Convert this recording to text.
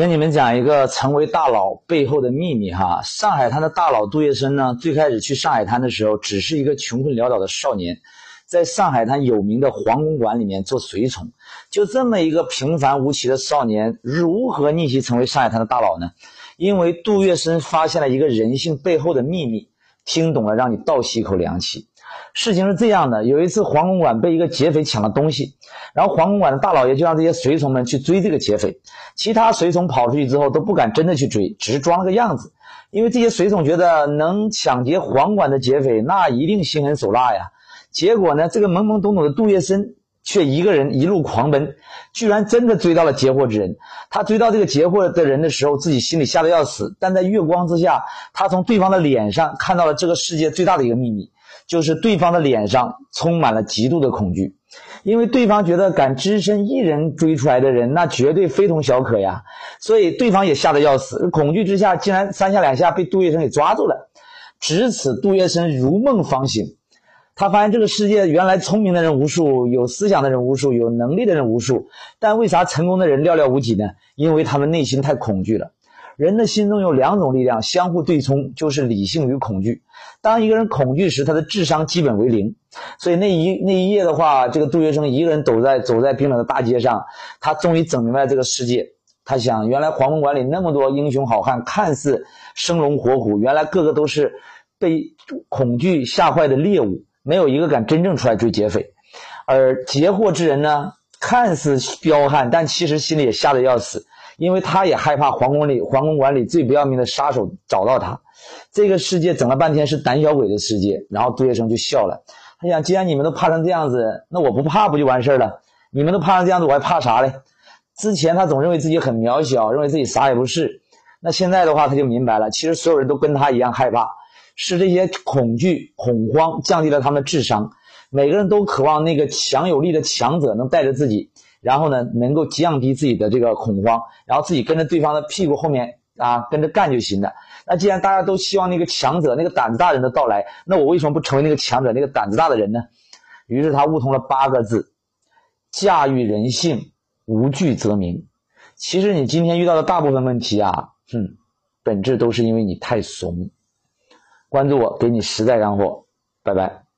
跟你们讲一个成为大佬背后的秘密哈。上海滩的大佬杜月笙呢，最开始去上海滩的时候，只是一个穷困潦倒的少年，在上海滩有名的皇宫馆里面做随从。就这么一个平凡无奇的少年，如何逆袭成为上海滩的大佬呢？因为杜月笙发现了一个人性背后的秘密，听懂了让你倒吸一口凉气。事情是这样的，有一次黄公馆被一个劫匪抢了东西，然后黄公馆的大老爷就让这些随从们去追这个劫匪，其他随从跑出去之后都不敢真的去追，只是装了个样子，因为这些随从觉得能抢劫黄馆的劫匪那一定心狠手辣呀。结果呢，这个懵懵懂懂的杜月笙却一个人一路狂奔，居然真的追到了劫货之人。他追到这个劫货的人的时候，自己心里吓得要死，但在月光之下，他从对方的脸上看到了这个世界最大的一个秘密。就是对方的脸上充满了极度的恐惧，因为对方觉得敢只身一人追出来的人，那绝对非同小可呀，所以对方也吓得要死，恐惧之下竟然三下两下被杜月笙给抓住了。至此，杜月笙如梦方醒，他发现这个世界原来聪明的人无数，有思想的人无数，有能力的人无数，但为啥成功的人寥寥无几呢？因为他们内心太恐惧了。人的心中有两种力量相互对冲，就是理性与恐惧。当一个人恐惧时，他的智商基本为零。所以那一那一夜的话，这个杜月笙一个人走在走在冰冷的大街上，他终于整明白这个世界。他想，原来黄门馆里那么多英雄好汉，看似生龙活虎，原来个个都是被恐惧吓坏的猎物，没有一个敢真正出来追劫匪。而劫货之人呢，看似彪悍，但其实心里也吓得要死。因为他也害怕皇宫里皇宫馆里最不要命的杀手找到他，这个世界整了半天是胆小鬼的世界。然后杜月笙就笑了，他想，既然你们都怕成这样子，那我不怕不就完事了？你们都怕成这样子，我还怕啥嘞？之前他总认为自己很渺小，认为自己啥也不是。那现在的话，他就明白了，其实所有人都跟他一样害怕，是这些恐惧、恐慌降低了他们的智商。每个人都渴望那个强有力的强者能带着自己。然后呢，能够降低自己的这个恐慌，然后自己跟着对方的屁股后面啊，跟着干就行了。那既然大家都希望那个强者、那个胆子大人的到来，那我为什么不成为那个强者、那个胆子大的人呢？于是他悟通了八个字：驾驭人性，无惧则明。其实你今天遇到的大部分问题啊，哼，本质都是因为你太怂。关注我，给你实在干货，拜拜。